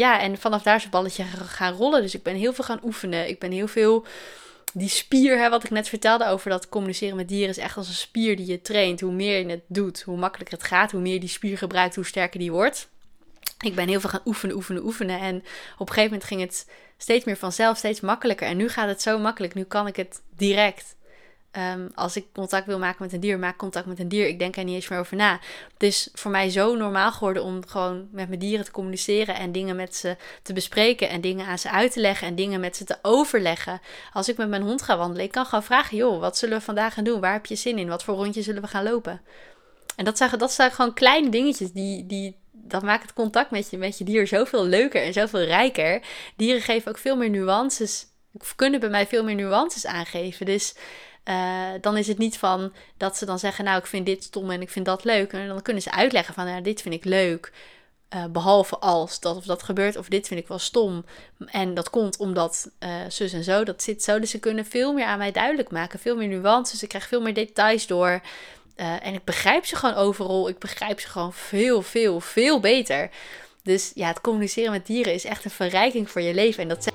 ja, en vanaf daar is het balletje gaan rollen. Dus ik ben heel veel gaan oefenen. Ik ben heel veel die spier, hè, wat ik net vertelde over dat communiceren met dieren, is echt als een spier die je traint. Hoe meer je het doet, hoe makkelijker het gaat. Hoe meer die spier gebruikt, hoe sterker die wordt. Ik ben heel veel gaan oefenen, oefenen, oefenen. En op een gegeven moment ging het steeds meer vanzelf, steeds makkelijker. En nu gaat het zo makkelijk. Nu kan ik het direct. Ehm, als ik contact wil maken met een dier, maak contact met een dier. Ik denk er niet eens meer over na. Het is voor mij zo normaal geworden om gewoon met mijn dieren te communiceren en dingen met ze te bespreken en dingen aan ze uit te leggen en dingen met ze te overleggen. Als ik met mijn hond ga wandelen, ik kan gewoon vragen: joh, wat zullen we vandaag gaan doen? Waar heb je zin in? Wat voor rondje zullen we gaan lopen? En dat zijn, dat zijn gewoon kleine dingetjes die, die, dat maakt het contact met je, met je dier zoveel leuker en zoveel rijker. Dieren geven ook veel meer nuances, kunnen bij mij veel meer nuances aangeven. Dus uh, dan is het niet van dat ze dan zeggen, nou ik vind dit stom en ik vind dat leuk. En dan kunnen ze uitleggen van, nou dit vind ik leuk. Uh, behalve als dat of dat gebeurt, of dit vind ik wel stom. En dat komt omdat uh, zus en zo, dat zit zo. Dus ze kunnen veel meer aan mij duidelijk maken, veel meer nuances. Ik krijg veel meer details door. En ik begrijp ze gewoon overal. Ik begrijp ze gewoon veel, veel, veel beter. Dus ja, het communiceren met dieren is echt een verrijking voor je leven. En dat zijn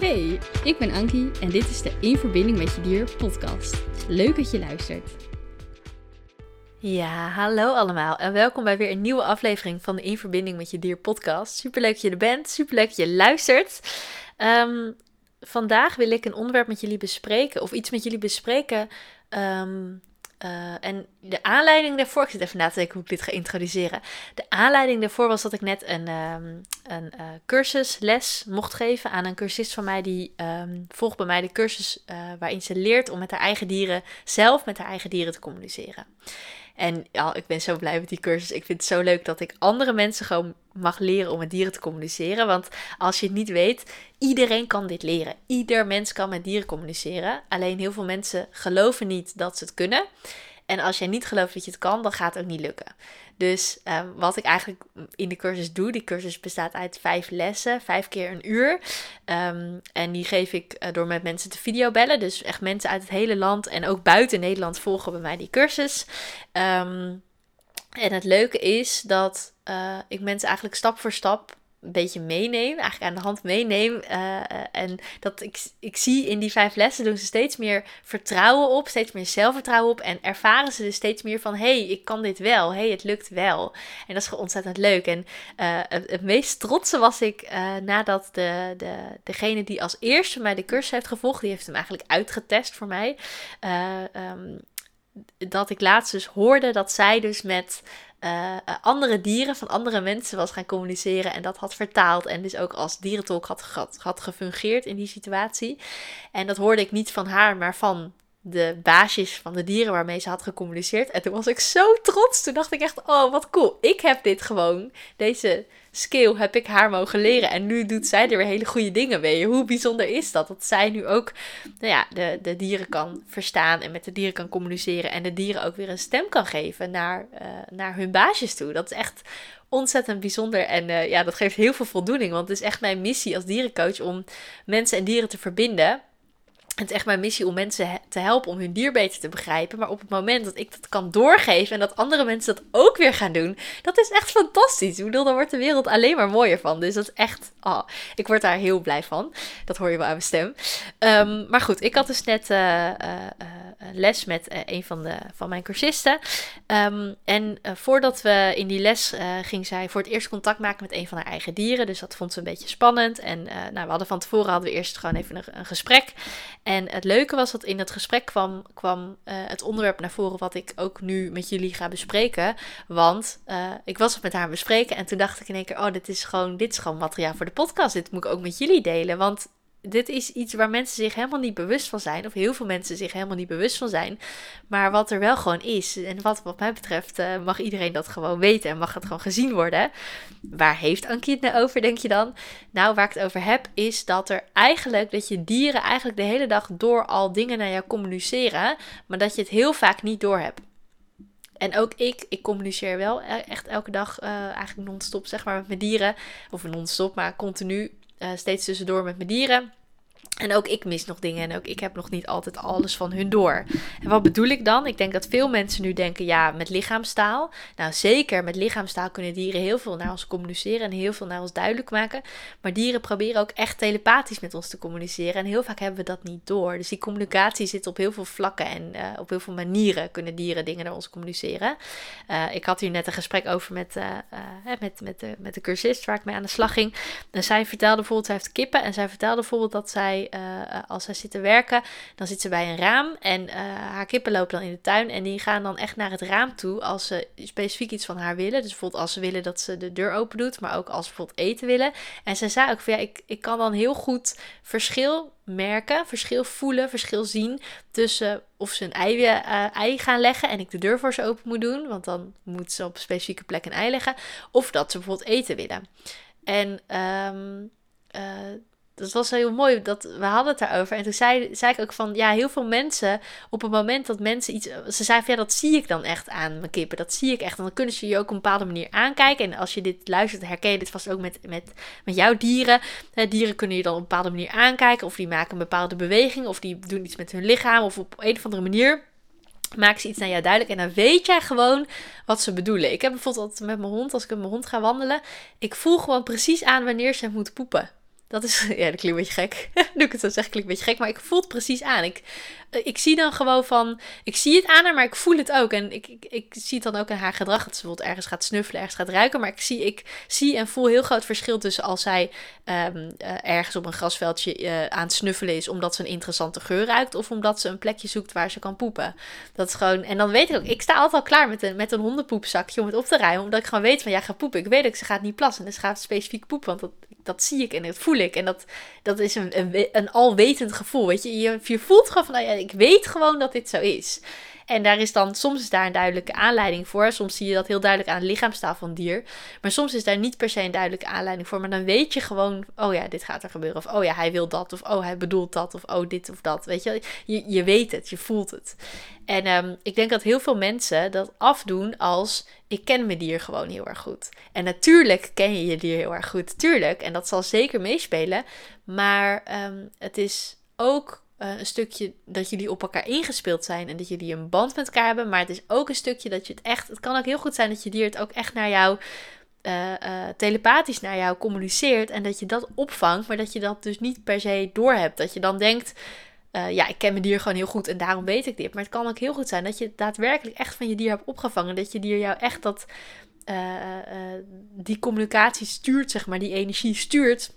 Hey, ik ben Ankie en dit is de In Verbinding met Je Dier podcast. Leuk dat je luistert. Ja, hallo allemaal en welkom bij weer een nieuwe aflevering van de In Verbinding met Je Dier podcast. Superleuk dat je er bent, superleuk dat je luistert. Um, vandaag wil ik een onderwerp met jullie bespreken of iets met jullie bespreken um, uh, en de aanleiding daarvoor, ik zit even na te denken hoe ik dit ga introduceren. De aanleiding daarvoor was dat ik net een, um, een uh, cursusles mocht geven aan een cursist van mij. Die um, volgt bij mij de cursus uh, waarin ze leert om met haar eigen dieren, zelf met haar eigen dieren te communiceren. En ja, ik ben zo blij met die cursus. Ik vind het zo leuk dat ik andere mensen gewoon mag leren om met dieren te communiceren. Want als je het niet weet, iedereen kan dit leren. Ieder mens kan met dieren communiceren. Alleen heel veel mensen geloven niet dat ze het kunnen. En als jij niet gelooft dat je het kan, dan gaat het ook niet lukken. Dus um, wat ik eigenlijk in de cursus doe, die cursus bestaat uit vijf lessen, vijf keer een uur. Um, en die geef ik uh, door met mensen te videobellen. Dus echt mensen uit het hele land en ook buiten Nederland volgen bij mij die cursus. Um, en het leuke is dat uh, ik mensen eigenlijk stap voor stap een beetje meeneem, eigenlijk aan de hand meeneem. Uh, en dat ik, ik zie in die vijf lessen doen ze steeds meer vertrouwen op, steeds meer zelfvertrouwen op. En ervaren ze dus steeds meer van, hey, ik kan dit wel, hey, het lukt wel. En dat is gewoon ontzettend leuk. En het, meest trotse was ik nadat de, de, degene die als eerste mij de cursus heeft gevolgd, die heeft hem eigenlijk uitgetest voor mij. Um, dat ik laatst dus hoorde dat zij dus met uh, andere dieren van andere mensen was gaan communiceren en dat had vertaald en dus ook als dierentolk had, had, had gefungeerd in die situatie. En dat hoorde ik niet van haar, maar van de baasjes van de dieren waarmee ze had gecommuniceerd. En toen was ik zo trots. Toen dacht ik echt, oh wat cool. Ik heb dit gewoon, deze skill heb ik haar mogen leren. En nu doet zij er weer hele goede dingen mee. Hoe bijzonder is dat? Dat zij nu ook nou ja, de, de dieren kan verstaan en met de dieren kan communiceren. En de dieren ook weer een stem kan geven naar, uh, naar hun baasjes toe. Dat is echt ontzettend bijzonder. En uh, ja, dat geeft heel veel voldoening. Want het is echt mijn missie als dierencoach om mensen en dieren te verbinden. Het is echt mijn missie om mensen te helpen om hun dier beter te begrijpen. Maar op het moment dat ik dat kan doorgeven en dat andere mensen dat ook weer gaan doen, dat is echt fantastisch. Ik bedoel, dan wordt de wereld alleen maar mooier van. Dus dat is echt, oh, ik word daar heel blij van. Dat hoor je wel aan mijn stem. Um, maar goed, ik had dus net uh, uh, les met een van, de, van mijn cursisten. Um, en voordat we in die les ging zij voor het eerst contact maken met een van haar eigen dieren. Dus dat vond ze een beetje spannend. En nou, we hadden van tevoren hadden we eerst gewoon even een, gesprek. En het leuke was dat in het gesprek kwam, kwam het onderwerp naar voren wat ik ook nu met jullie ga bespreken. Want ik was het met haar bespreken en toen dacht ik in één keer, oh, dit is gewoon, dit is gewoon materiaal voor de podcast. Dit moet ik ook met jullie delen. Want dit is iets waar mensen zich helemaal niet bewust van zijn. Of heel veel mensen zich helemaal niet bewust van zijn. Maar wat er wel gewoon is. En wat, wat mij betreft uh, mag iedereen dat gewoon weten. En mag het gewoon gezien worden. Waar heeft Ankie het nou over, denk je dan? Nou, waar ik het over heb, is dat er eigenlijk. Dat je dieren eigenlijk de hele dag door al dingen naar jou communiceren. Maar dat je het heel vaak niet door hebt. En ook ik, ik communiceer wel e-, echt elke dag uh, eigenlijk non-stop zeg maar met mijn dieren. Of non-stop, maar continu steeds tussendoor met mijn dieren. En ook ik mis nog dingen en ook ik heb nog niet altijd alles van hun door. En wat bedoel ik dan? Ik denk dat veel mensen nu denken, ja, met lichaamstaal. Nou, zeker met lichaamstaal kunnen dieren heel veel naar ons communiceren en heel veel naar ons duidelijk maken. Maar dieren proberen ook echt telepathisch met ons te communiceren. En heel vaak hebben we dat niet door. Dus die communicatie zit op heel veel vlakken en uh, op heel veel manieren kunnen dieren dingen naar ons communiceren. Uh, ik had hier net een gesprek over met, uh, met, met, de, met de cursist waar ik mee aan de slag ging. En zij vertelde bijvoorbeeld, zij heeft kippen en zij vertelde bijvoorbeeld dat zij uh, als zij zit te werken, dan zit ze bij een raam en uh, haar kippen lopen dan in de tuin en die gaan dan echt naar het raam toe als ze specifiek iets van haar willen. Dus bijvoorbeeld als ze willen dat ze de deur open doet, maar ook als ze bijvoorbeeld eten willen. En ze zei ook van ja, ik, ik kan dan heel goed verschil merken, verschil voelen, verschil zien tussen of ze een ei, ei gaan leggen en ik de deur voor ze open moet doen, want dan moet ze op een specifieke plek een ei leggen, of dat ze bijvoorbeeld eten willen. En um, dat was heel mooi. Dat, we hadden het daarover. En toen zei, zei ik ook van, ja, heel veel mensen, op het moment dat mensen iets... Ze zeiden van, ja, dat zie ik dan echt aan mijn kippen. Dat zie ik echt. En dan kunnen ze je ook op een bepaalde manier aankijken. En als je dit luistert, herken je dit vast ook met, met, met jouw dieren. dieren kunnen je dan op een bepaalde manier aankijken. Of die maken een bepaalde beweging. Of die doen iets met hun lichaam. Of op een of andere manier maken ze iets naar jou duidelijk. En dan weet jij gewoon wat ze bedoelen. Ik heb bijvoorbeeld met mijn hond, als ik met mijn hond ga wandelen. Ik voel gewoon precies aan wanneer ze moet poepen. Dat is, ja, dat klinkt een beetje gek. nu ik het zo zeg, klinkt een beetje gek. Maar ik voel het precies aan. Ik, ik zie dan gewoon van, ik zie het aan haar, maar ik voel het ook. En ik, ik, ik zie het dan ook in haar gedrag. Dat ze bijvoorbeeld ergens gaat snuffelen, ergens gaat ruiken. Maar ik zie, ik zie en voel heel groot verschil tussen als zij um, ergens op een grasveldje uh, aan het snuffelen is. Omdat ze een interessante geur ruikt. Of omdat ze een plekje zoekt waar ze kan poepen. Dat is gewoon, en dan weet ik ook, ik sta altijd al klaar met een, met een hondenpoepzakje om het op te ruimen. Omdat ik gewoon weet van, ja, ga poepen. Ik weet ook, ze gaat niet plassen. Dus gaat specifiek poepen. Want dat, dat zie ik en dat voel ik. En dat, dat is een, een, alwetend gevoel. Weet je? je, je voelt gewoon van, nou ja, ik weet gewoon dat dit zo is. En daar is dan, soms is daar een duidelijke aanleiding voor. Soms zie je dat heel duidelijk aan de lichaamstaal van dier. Maar soms is daar niet per se een duidelijke aanleiding voor. Maar dan weet je gewoon, oh ja, dit gaat er gebeuren. Of oh ja, hij wil dat. Of oh, hij bedoelt dat. Of oh, dit of dat. Weet je, je, je weet het, je voelt het. En um, ik denk dat heel veel mensen dat afdoen als ik ken mijn dier gewoon heel erg goed. En natuurlijk ken je je dier heel erg goed, tuurlijk. En dat zal zeker meespelen. Maar um, het is ook uh, een stukje dat jullie op elkaar ingespeeld zijn en dat jullie een band met elkaar hebben. Maar het is ook een stukje dat je het echt. Het kan ook heel goed zijn dat je dier het ook echt naar jou. Uh, uh, telepathisch naar jou communiceert en dat je dat opvangt, maar dat je dat dus niet per se doorhebt. Dat je dan denkt, ja, ik ken mijn dier gewoon heel goed en daarom weet ik dit. Maar het kan ook heel goed zijn dat je daadwerkelijk echt van je dier hebt opgevangen. Dat je dier jou echt dat, die communicatie stuurt, zeg maar, die energie stuurt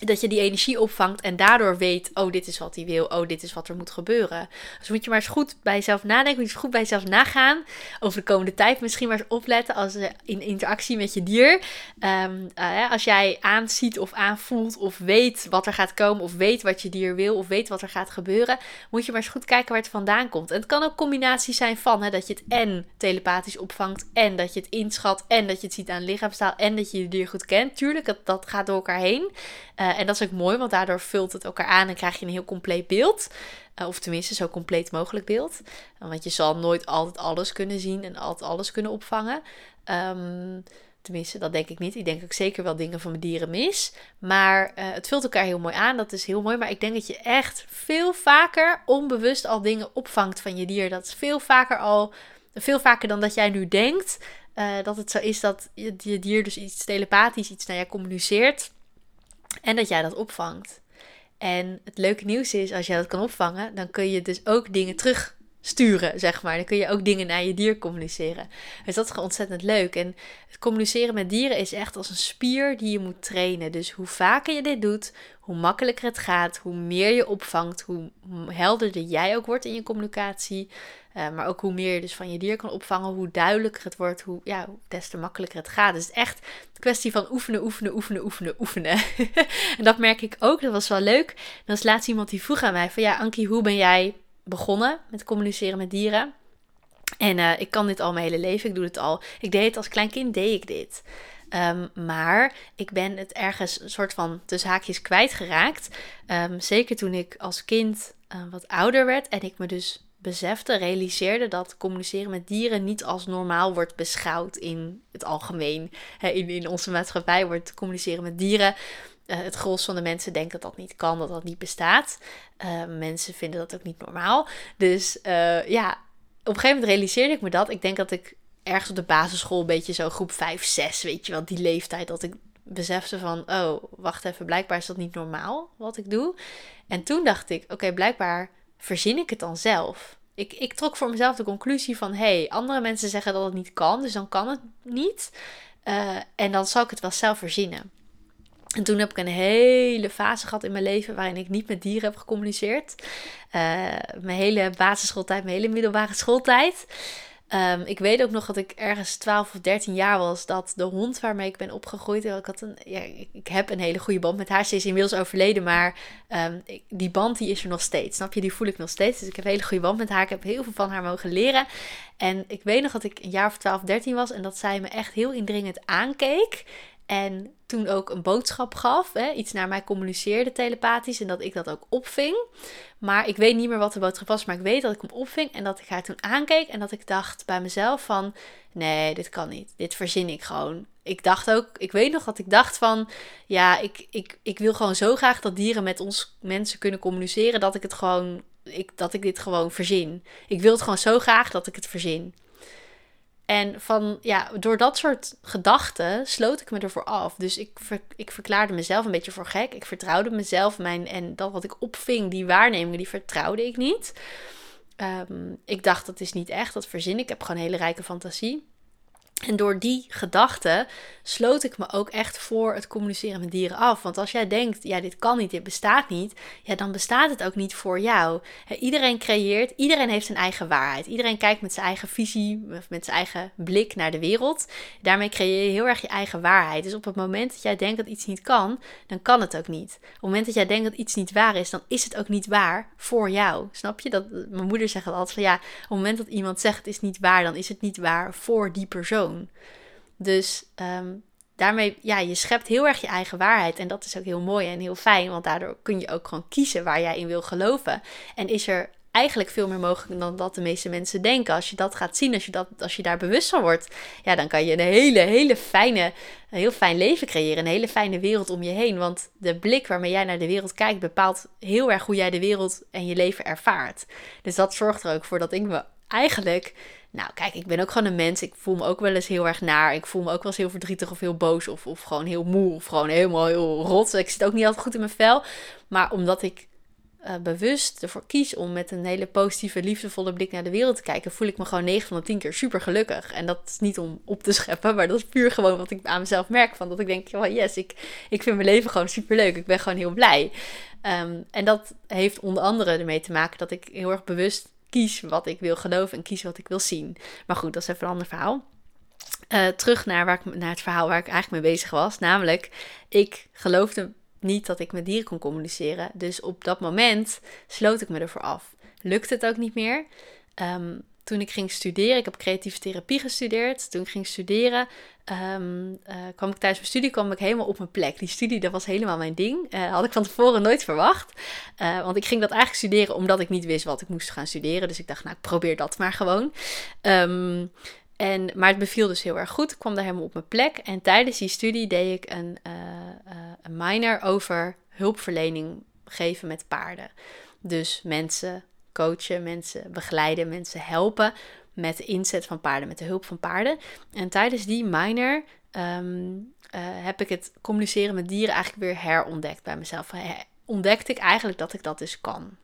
dat je die energie opvangt en daardoor weet, oh, dit is wat hij wil, oh, dit is wat er moet gebeuren. Dus moet je maar eens goed bij jezelf nadenken, moet je goed bij jezelf nagaan over de komende tijd. Misschien maar eens opletten als uh, in interactie met je dier. Um, uh, als jij aanziet of aanvoelt of weet wat er gaat komen of weet wat je dier wil of weet wat er gaat gebeuren, moet je maar eens goed kijken waar het vandaan komt. En het kan ook combinatie zijn van hè, dat je het en telepathisch opvangt en dat je het inschat en dat je het ziet aan lichaamstaal en dat je je dier goed kent. Tuurlijk, dat, dat gaat door elkaar heen. En dat is ook mooi, want daardoor vult het elkaar aan en krijg je een heel compleet beeld. Uh, of tenminste, zo compleet mogelijk beeld. want je zal nooit altijd alles kunnen zien en altijd alles kunnen opvangen. Um, tenminste, dat denk ik niet. Ik denk ook zeker wel dingen van mijn dieren mis. Maar uh, het vult elkaar heel mooi aan. Dat is heel mooi. Maar ik denk dat je echt veel vaker onbewust al dingen opvangt van je dier. Dat is veel vaker al. Veel vaker dan dat jij nu denkt. Dat het zo is dat je, je dier dus iets telepathisch iets naar je communiceert. En dat jij dat opvangt. En het leuke nieuws is, als jij dat kan opvangen, dan kun je dus ook dingen terugsturen, zeg maar. Dan kun je ook dingen naar je dier communiceren. Dus dat is gewoon ontzettend leuk. En het communiceren met dieren is echt als een spier die je moet trainen. Dus hoe vaker je dit doet, hoe makkelijker het gaat, hoe meer je opvangt, hoe helderder jij ook wordt in je communicatie. Uh, maar ook hoe meer je dus van je dier kan opvangen, hoe duidelijker het wordt, hoe, ja, des te makkelijker het gaat. Dus het echt een kwestie van oefenen, oefenen, oefenen, oefenen, oefenen. en dat merk ik ook, dat was wel leuk. Dan is laatst iemand die vroeg aan mij van, ja Ankie, hoe ben jij begonnen met communiceren met dieren? En uh, ik kan dit al mijn hele leven, ik doe het al. Ik deed het als klein kind, deed ik dit. Um, maar ik ben het ergens een soort van tussen haakjes kwijtgeraakt. Um, zeker toen ik als kind uh, wat ouder werd en ik me dus besefte, realiseerde dat communiceren met dieren niet als normaal wordt beschouwd in het algemeen. in, in onze maatschappij wordt communiceren met dieren het gros van de mensen denkt dat dat niet kan, dat dat niet bestaat. mensen vinden dat ook niet normaal. Dus ja, op een gegeven moment realiseerde ik me dat. Ik denk dat ik ergens op de basisschool, een beetje zo groep 5, 6, weet je wel, die leeftijd, dat ik besefte van, oh, wacht even, blijkbaar is dat niet normaal wat ik doe. En toen dacht ik, oké, blijkbaar verzin ik het dan zelf. Ik, ik trok voor mezelf de conclusie van, hey, andere mensen zeggen dat het niet kan, dus dan kan het niet. En dan zal ik het wel zelf verzinnen. En toen heb ik een hele fase gehad in mijn leven waarin ik niet met dieren heb gecommuniceerd. Uh, mijn hele basisschooltijd, mijn hele middelbare schooltijd. Um, ik weet ook nog dat ik ergens 12 of 13 jaar was. Dat de hond waarmee ik ben opgegroeid. Ik, had een, ja, ik heb een hele goede band met haar. Ze is inmiddels overleden. Maar um, die band die is er nog steeds. Snap je? Die voel ik nog steeds. Dus ik heb een hele goede band met haar. Ik heb heel veel van haar mogen leren. En ik weet nog dat ik een jaar of 12, 13 was. En dat zij me echt heel indringend aankeek. En toen ook een boodschap gaf, hè, iets naar mij communiceerde telepathisch en dat ik dat ook opving. Maar ik weet niet meer wat de boodschap was, maar ik weet dat ik hem opving en dat ik haar toen aankeek en dat ik dacht bij mezelf van, nee, dit kan niet, dit verzin ik gewoon. Ik dacht ook, ik weet nog dat ik dacht van, ja, ik, ik, ik wil gewoon zo graag dat dieren met ons mensen kunnen communiceren, dat ik het gewoon, ik, dat ik dit gewoon verzin. Ik wil het gewoon zo graag dat ik het verzin. En van, ja, door dat soort gedachten sloot ik me ervoor af. Dus ik, ik verklaarde mezelf een beetje voor gek. Ik vertrouwde mezelf. Mijn, en dat wat ik opving, die waarnemingen, die vertrouwde ik niet. Um, ik dacht, dat is niet echt, dat verzin ik. Ik heb gewoon een hele rijke fantasie. En door die gedachte sloot ik me ook echt voor het communiceren met dieren af. Want als jij denkt, ja, dit kan niet, dit bestaat niet, ja, dan bestaat het ook niet voor jou. iedereen creëert, iedereen heeft zijn eigen waarheid. Iedereen kijkt met zijn eigen visie, met zijn eigen blik naar de wereld. Daarmee creëer je heel erg je eigen waarheid. Dus op het moment dat jij denkt dat iets niet kan, dan kan het ook niet. Op het moment dat jij denkt dat iets niet waar is, dan is het ook niet waar voor jou. Snap je? Dat, mijn moeder zegt altijd van ja, op het moment dat iemand zegt het is niet waar, dan is het niet waar voor die persoon. Dus ehm, daarmee, ja, je schept heel erg je eigen waarheid. En dat is ook heel mooi en heel fijn, want daardoor kun je ook gewoon kiezen waar jij in wil geloven. En is er eigenlijk veel meer mogelijk dan dat de meeste mensen denken. Als je dat gaat zien, als je, dat, als je daar bewust van wordt, ja, dan kan je een hele, hele fijne, een heel fijn leven creëren. Een hele fijne wereld om je heen. Want de blik waarmee jij naar de wereld kijkt, bepaalt heel erg hoe jij de wereld en je leven ervaart. Dus dat zorgt er ook voor dat ik me eigenlijk nou, kijk, ik ben ook gewoon een mens. Ik voel me ook wel eens heel erg naar. Ik voel me ook wel eens heel verdrietig of heel boos of, of gewoon heel moe of gewoon helemaal heel rot. Ik zit ook niet altijd goed in mijn vel. Maar omdat ik uh, bewust ervoor kies om met een hele positieve, liefdevolle blik naar de wereld te kijken, voel ik me gewoon 9 van de 10 keer super gelukkig. En dat is niet om op te scheppen, maar dat is puur gewoon wat ik aan mezelf merk. Van dat ik denk, oh yes, ik, ik vind mijn leven gewoon super leuk. Ik ben gewoon heel blij. Um, en dat heeft onder andere ermee te maken dat ik heel erg bewust kies wat ik wil geloven en kies wat ik wil zien. Maar goed, dat is even een ander verhaal. Uh, terug naar, waar ik, naar het verhaal waar ik eigenlijk mee bezig was. Namelijk, ik geloofde niet dat ik met dieren kon communiceren. Dus op dat moment sloot ik me ervoor af. Lukte het ook niet meer. Um, toen ik ging studeren, ik heb creatieve therapie gestudeerd. Toen ik ging studeren, um, uh, kwam ik tijdens mijn studie kwam ik helemaal op mijn plek. Die studie, dat was helemaal mijn ding. Uh, had ik van tevoren nooit verwacht. Uh, want ik ging dat eigenlijk studeren omdat ik niet wist wat ik moest gaan studeren. Dus ik dacht, nou, ik probeer dat maar gewoon. Um, en, maar het beviel dus heel erg goed. Ik kwam daar helemaal op mijn plek. En tijdens die studie deed ik een, een minor over hulpverlening geven met paarden. Dus mensen coachen, mensen begeleiden, mensen helpen met de inzet van paarden, met de hulp van paarden. En tijdens die minor ehm, eh, heb ik het communiceren met dieren eigenlijk weer herontdekt bij mezelf. Ontdekte ik eigenlijk dat ik dat dus kan.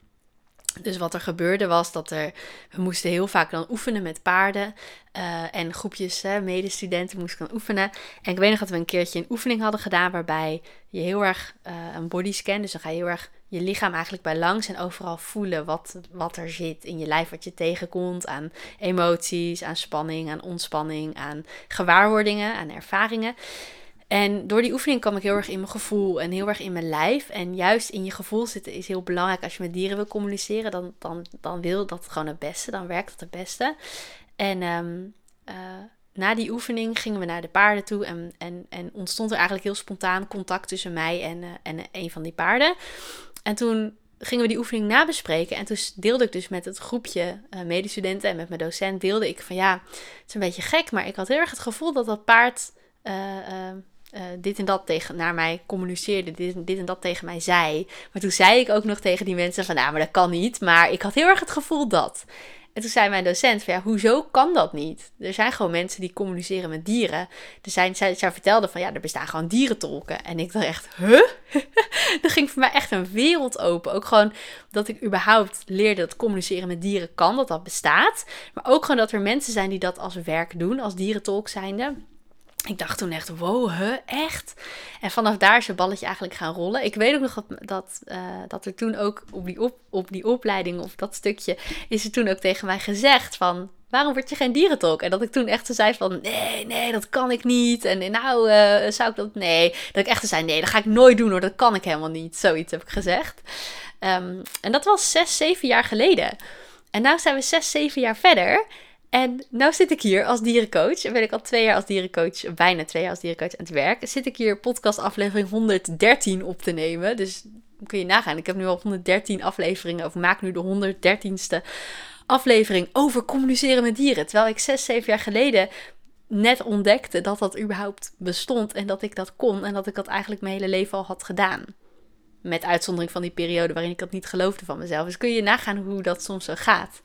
Dus wat er gebeurde was dat er, we moesten heel vaak dan oefenen met paarden. Uh, en groepjes hè, medestudenten moesten dan oefenen. En ik weet nog dat we een keertje een oefening hadden gedaan waarbij je heel erg uh, een bodyscan, dus dan ga je heel erg je lichaam eigenlijk bij langs en overal voelen wat, wat er zit in je lijf, wat je tegenkomt aan emoties, aan spanning, aan ontspanning, aan gewaarwordingen, aan ervaringen. En door die oefening kwam ik heel erg in mijn gevoel en heel erg in mijn lijf. En juist in je gevoel zitten is heel belangrijk. Als je met dieren wil communiceren, dan, dan, dan wil dat gewoon het beste. Dan werkt het het beste. En ehm, eh, na die oefening gingen we naar de paarden toe. En, en, en ontstond er eigenlijk heel spontaan contact tussen mij en, uh, en een van die paarden. En toen gingen we die oefening nabespreken. En toen deelde ik dus met het groepje uh, medestudenten en met mijn docent, deelde ik van ja, het is een beetje gek, maar ik had heel erg het gevoel dat dat paard uh, dit en dat tegen, naar mij communiceerde, dit, dit en dat tegen mij zei. Maar toen zei ik ook nog tegen die mensen van, nou, maar dat kan niet. Maar ik had heel erg het gevoel dat. En toen zei mijn docent van ja, hoezo kan dat niet? Er zijn gewoon mensen die communiceren met dieren. Er zijn, zij, zij vertelde van ja, er bestaan gewoon dierentolken. En ik dacht echt, huh? er ging voor mij echt een wereld open. Ook gewoon dat ik überhaupt leerde dat communiceren met dieren kan, dat dat bestaat. Maar ook gewoon dat er mensen zijn die dat als werk doen, als dierentolk zijnde. Ik dacht toen echt, wow, echt? En vanaf daar is het balletje eigenlijk gaan rollen. Ik weet ook nog dat, dat, uh, dat er toen ook op die, op, op die opleiding, of dat stukje, is er toen ook tegen mij gezegd van... Waarom word je geen dierentolk? En dat ik toen echt zei van, nee, nee, dat kan ik niet. En nou, uh, zou ik dat, nee. Dat ik echt zei, nee, dat ga ik nooit doen hoor, dat kan ik helemaal niet. Zoiets heb ik gezegd. Um, en dat was zes, zeven jaar geleden. En nu zijn we zes, zeven jaar verder. En nu zit ik hier als dierencoach. En ben ik al twee jaar als dierencoach, bijna twee jaar als dierencoach aan het werk. Zit ik hier podcast aflevering 113 op te nemen. Dus kun je nagaan. Ik heb nu al 113 afleveringen, of maak nu de 113ste aflevering over communiceren met dieren. Terwijl ik zes, zeven jaar geleden net ontdekte dat dat überhaupt bestond. En dat ik dat kon. En dat ik dat eigenlijk mijn hele leven al had gedaan. Met uitzondering van die periode waarin ik dat niet geloofde van mezelf. Dus kun je nagaan hoe dat soms zo gaat.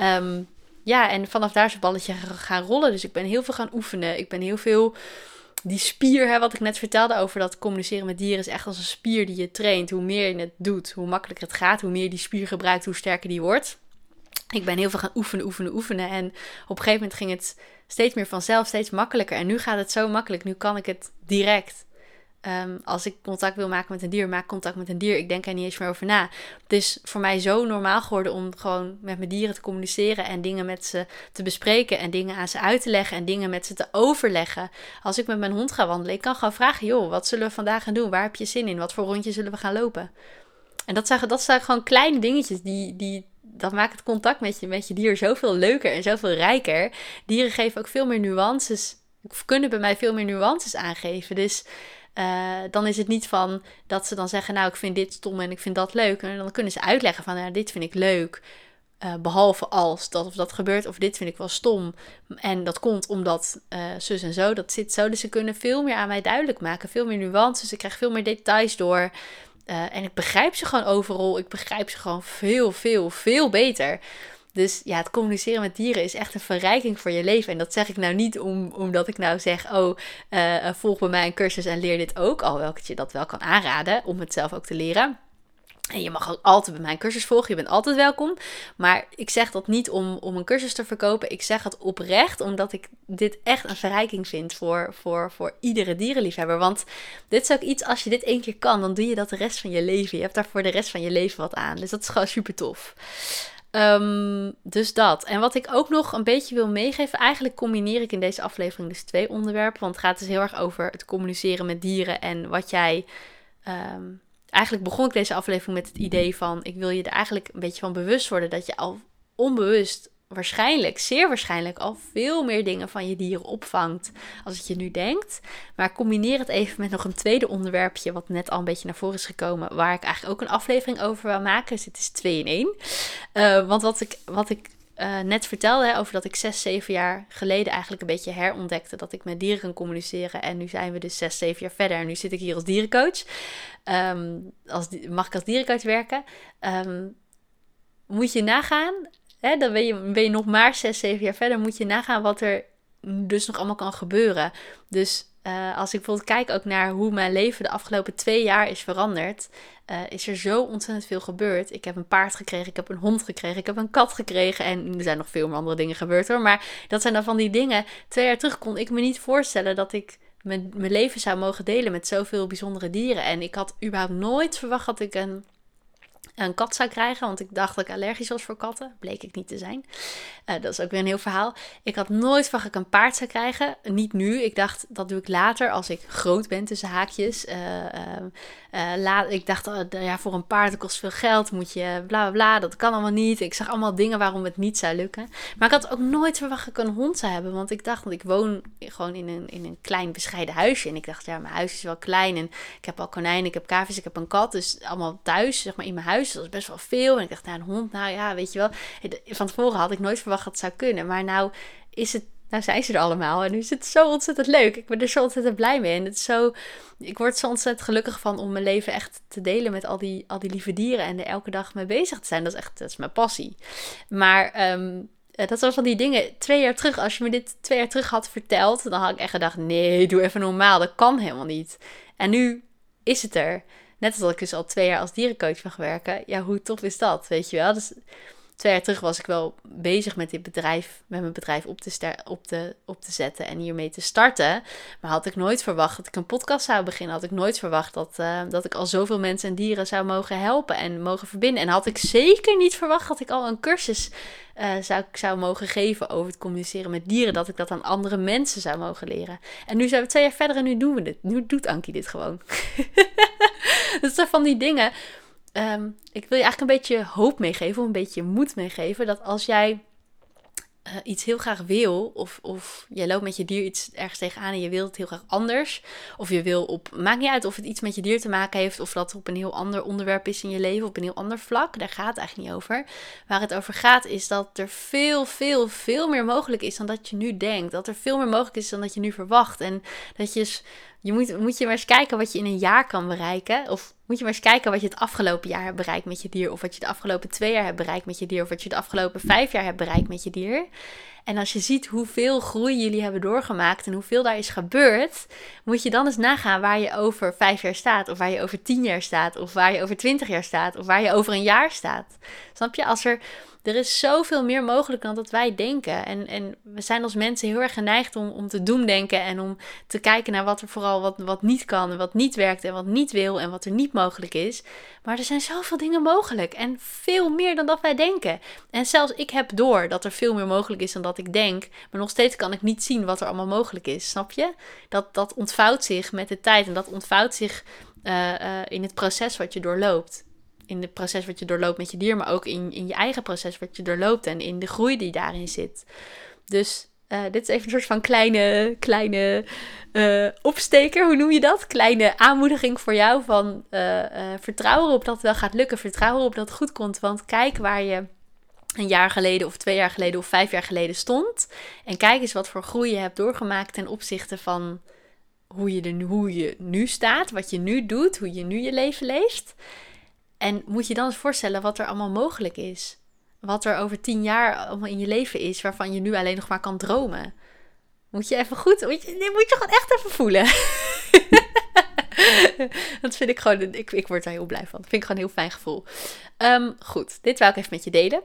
Um, ja, en vanaf daar is het balletje gaan rollen. Dus ik ben heel veel gaan oefenen. Ik ben heel veel die spier, hè, wat ik net vertelde over dat communiceren met dieren, is echt als een spier die je traint. Hoe meer je het doet, hoe makkelijker het gaat. Hoe meer je die spier gebruikt, hoe sterker die wordt. Ik ben heel veel gaan oefenen, oefenen, oefenen. En op een gegeven moment ging het steeds meer vanzelf, steeds makkelijker. En nu gaat het zo makkelijk. Nu kan ik het direct. Ehm, als ik contact wil maken met een dier, maak contact met een dier. Ik denk er niet eens meer over na. Het is voor mij zo normaal geworden om gewoon met mijn dieren te communiceren en dingen met ze te bespreken en dingen aan ze uit te leggen en dingen met ze te overleggen. Als ik met mijn hond ga wandelen, ik kan gewoon vragen: joh, wat zullen we vandaag gaan doen? Waar heb je zin in? Wat voor rondje zullen we gaan lopen? En dat zijn, dat zijn gewoon kleine dingetjes die, die dat maakt het contact met je, met je dier zoveel leuker en zoveel rijker. Dieren geven ook veel meer nuances, kunnen bij mij veel meer nuances aangeven. Dus uh, dan is het niet van dat ze dan zeggen, nou ik vind dit stom en ik vind dat leuk. En dan kunnen ze uitleggen van, ja, dit vind ik leuk. Uh, behalve als dat of dat gebeurt, of dit vind ik wel stom. En dat komt omdat uh, zus en zo, dat zit zo. Dus ze kunnen veel meer aan mij duidelijk maken, veel meer nuances. Ik krijg veel meer details door. en ik begrijp ze gewoon overal. Ik begrijp ze gewoon veel, veel, veel beter. Dus ja, het communiceren met dieren is echt een verrijking voor je leven. En dat zeg ik nou niet om, omdat ik nou zeg, oh, uh, volg bij mij een cursus en leer dit ook. Alhoewel ik je dat wel kan aanraden om het zelf ook te leren. En je mag ook altijd bij mijn cursus volgen. Je bent altijd welkom. Maar ik zeg dat niet om, om een cursus te verkopen. Ik zeg het oprecht omdat ik dit echt een verrijking vind voor, voor, voor iedere dierenliefhebber. Want dit is ook iets, als je dit één keer kan, dan doe je dat de rest van je leven. Je hebt daar voor de rest van je leven wat aan. Dus dat is gewoon super tof. Um, dus dat. En wat ik ook nog een beetje wil meegeven, eigenlijk combineer ik in deze aflevering dus twee onderwerpen. Want het gaat dus heel erg over het communiceren met dieren en wat jij. Um, eigenlijk begon ik deze aflevering met het idee van: ik wil je er eigenlijk een beetje van bewust worden dat je al onbewust waarschijnlijk, zeer waarschijnlijk, al veel meer dingen van je dieren opvangt als het je nu denkt. Maar combineer het even met nog een tweede onderwerpje, wat net al een beetje naar voren is gekomen, waar ik eigenlijk ook een aflevering over wil maken. Dus het is twee in één. Uh, want wat ik, wat ik uh, net vertelde hè, over dat ik zes, zeven jaar geleden eigenlijk een beetje herontdekte dat ik met dieren kan communiceren. En nu zijn we dus zes, zeven jaar verder en nu zit ik hier als dierencoach. Um, als, mag ik als dierencoach werken? Um, moet je nagaan dan ben je, nog maar 6, 7 jaar verder, moet je nagaan wat er dus nog allemaal kan gebeuren. Dus uh, als ik bijvoorbeeld kijk ook naar hoe mijn leven de afgelopen twee jaar is veranderd, uh, is er zo ontzettend veel gebeurd. Ik heb een paard gekregen, ik heb een hond gekregen, ik heb een kat gekregen en er zijn nog veel meer andere dingen gebeurd hoor. Maar dat zijn dan van die dingen. Twee jaar terug kon ik me niet voorstellen dat ik mijn, mijn leven zou mogen delen met zoveel bijzondere dieren. En ik had überhaupt nooit verwacht dat ik een een kat zou krijgen. Want ik dacht dat ik allergisch was voor katten. Bleek ik niet te zijn. Uh, dat is ook weer een heel verhaal. Ik had nooit verwacht dat ik een paard zou krijgen. Niet nu. Ik dacht dat doe ik later als ik groot ben tussen haakjes. Uh, ik dacht, oh, ja, voor een paard kost veel geld. Moet je bla bla bla. Dat kan allemaal niet. Ik zag allemaal dingen waarom het niet zou lukken. Maar ik had ook nooit verwacht dat ik een hond zou hebben. Want ik dacht, want ik woon gewoon in een, in een klein bescheiden huisje. En ik dacht, ja, mijn huis is wel klein. En ik heb al konijnen, ik heb kavis, ik heb een kat. Dus allemaal thuis, zeg maar in mijn huis Dat was best wel veel. En ik dacht, nou, een hond, nou ja, weet je wel. Van tevoren had ik nooit verwacht dat het zou kunnen. Maar nou is het nou zijn ze er allemaal. En nu is het zo ontzettend leuk. Ik ben er zo ontzettend blij mee. En het is zo, ik word zo ontzettend gelukkig van om mijn leven echt te delen met al die, al die lieve dieren. En er elke dag mee bezig te zijn. Dat is echt dat is mijn passie. Maar um, dat was van die dingen. Twee jaar terug, als je me dit twee jaar terug had verteld, dan had ik echt gedacht: nee, doe even normaal. Dat kan helemaal niet. En nu is het er. Net als ik dus al twee jaar als dierencoach mag werken. Ja, hoe tof is dat? Weet je wel? Dus twee jaar terug was ik wel bezig met dit bedrijf, met mijn bedrijf op te, op, te, op te zetten en hiermee te starten. Maar had ik nooit verwacht dat ik een podcast zou beginnen. Had ik nooit verwacht dat, uh, dat ik al zoveel mensen en dieren zou mogen helpen en mogen verbinden. En had ik zeker niet verwacht dat ik al een cursus uh, zou, zou mogen geven over het communiceren met dieren. Dat ik dat aan andere mensen zou mogen leren. En nu zijn we twee jaar verder en nu doen we dit. Nu doet Ankie dit gewoon. dat zijn van die dingen Ehm, ik wil je eigenlijk een beetje hoop meegeven, of een beetje moed meegeven. Dat als jij uh, iets heel graag wil, of, of jij loopt met je dier iets ergens tegenaan en je wilt het heel graag anders, of je wil op, maakt niet uit of het iets met je dier te maken heeft, of dat op een heel ander onderwerp is in je leven, op een heel ander vlak, daar gaat het eigenlijk niet over. Waar het over gaat is dat er veel, veel, veel meer mogelijk is dan dat je nu denkt. Dat er veel meer mogelijk is dan dat je nu verwacht. En dat je je moet, moet je maar eens kijken wat je in een jaar kan bereiken. Of moet je maar eens kijken wat je het afgelopen jaar hebt bereikt met je dier. Of wat je de afgelopen twee jaar hebt bereikt met je dier. Of wat je de afgelopen vijf jaar hebt bereikt met je dier. En als je ziet hoeveel groei jullie hebben doorgemaakt en hoeveel daar is gebeurd, moet je dan eens nagaan waar je over vijf jaar staat, of waar je over tien jaar staat, of waar je over twintig jaar staat, of waar je over een jaar staat. Snap je? Als er er is zoveel meer mogelijk dan dat wij denken. En, en we zijn als mensen heel erg geneigd om, om te doen denken en om te kijken naar wat er vooral wat, wat niet kan en wat niet werkt en wat niet wil en wat er niet mogelijk is. Maar er zijn zoveel dingen mogelijk en veel meer dan dat wij denken. En zelfs ik heb door dat er veel meer mogelijk is dan dat ik denk, maar nog steeds kan ik niet zien wat er allemaal mogelijk is. Snap je? Dat, dat ontvouwt zich met de tijd en dat ontvouwt zich uh, uh, in het proces wat je doorloopt in het proces wat je doorloopt met je dier, maar ook in, in je eigen proces wat je doorloopt en in de groei die daarin zit. Dus uh, dit is even een soort van kleine, kleine uh, opsteker, hoe noem je dat? Kleine aanmoediging voor jou van uh, vertrouw erop dat het wel gaat lukken, vertrouw erop dat het goed komt. Want kijk waar je een jaar geleden of twee jaar geleden of vijf jaar geleden stond. En kijk eens wat voor groei je hebt doorgemaakt ten opzichte van hoe je, de, hoe je nu staat, wat je nu doet, hoe je nu je leven leeft. En moet je dan eens voorstellen wat er allemaal mogelijk is. Wat er over tien jaar allemaal in je leven is, waarvan je nu alleen nog maar kan dromen. Moet je even goed, moet je, moet je gewoon echt even voelen. dat vind ik gewoon, ik, ik word daar heel blij van. Dat vind ik gewoon een heel fijn gevoel. Um, goed, dit wou ik even met je delen.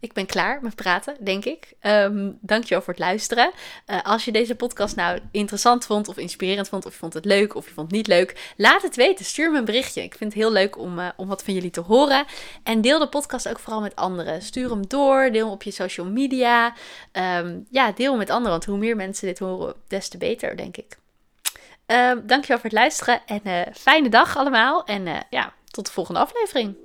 Ik ben klaar met praten, denk ik. Um, dankjewel voor het luisteren. Uh, als je deze podcast nou interessant vond of inspirerend vond, of je vond het leuk of je vond het niet leuk, laat het weten. Stuur me een berichtje. Ik vind het heel leuk om, uh, om wat van jullie te horen. En deel de podcast ook vooral met anderen. Stuur hem door, deel hem op je social media. Um, ja, deel hem met anderen, want hoe meer mensen dit horen, des te beter, denk ik. Uh, dankjewel voor het luisteren en uh, fijne dag allemaal. En uh, ja, tot de volgende aflevering.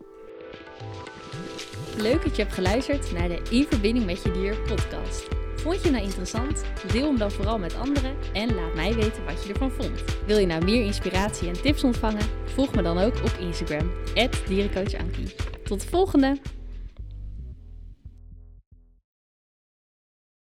Leuk dat je hebt geluisterd naar de In Verbinding met Je Dier podcast. Vond je nou interessant? Deel hem dan vooral met anderen en laat mij weten wat je ervan vond. Wil je nou meer inspiratie en tips ontvangen? Volg me dan ook op Instagram, dierencoachankie. Tot de volgende!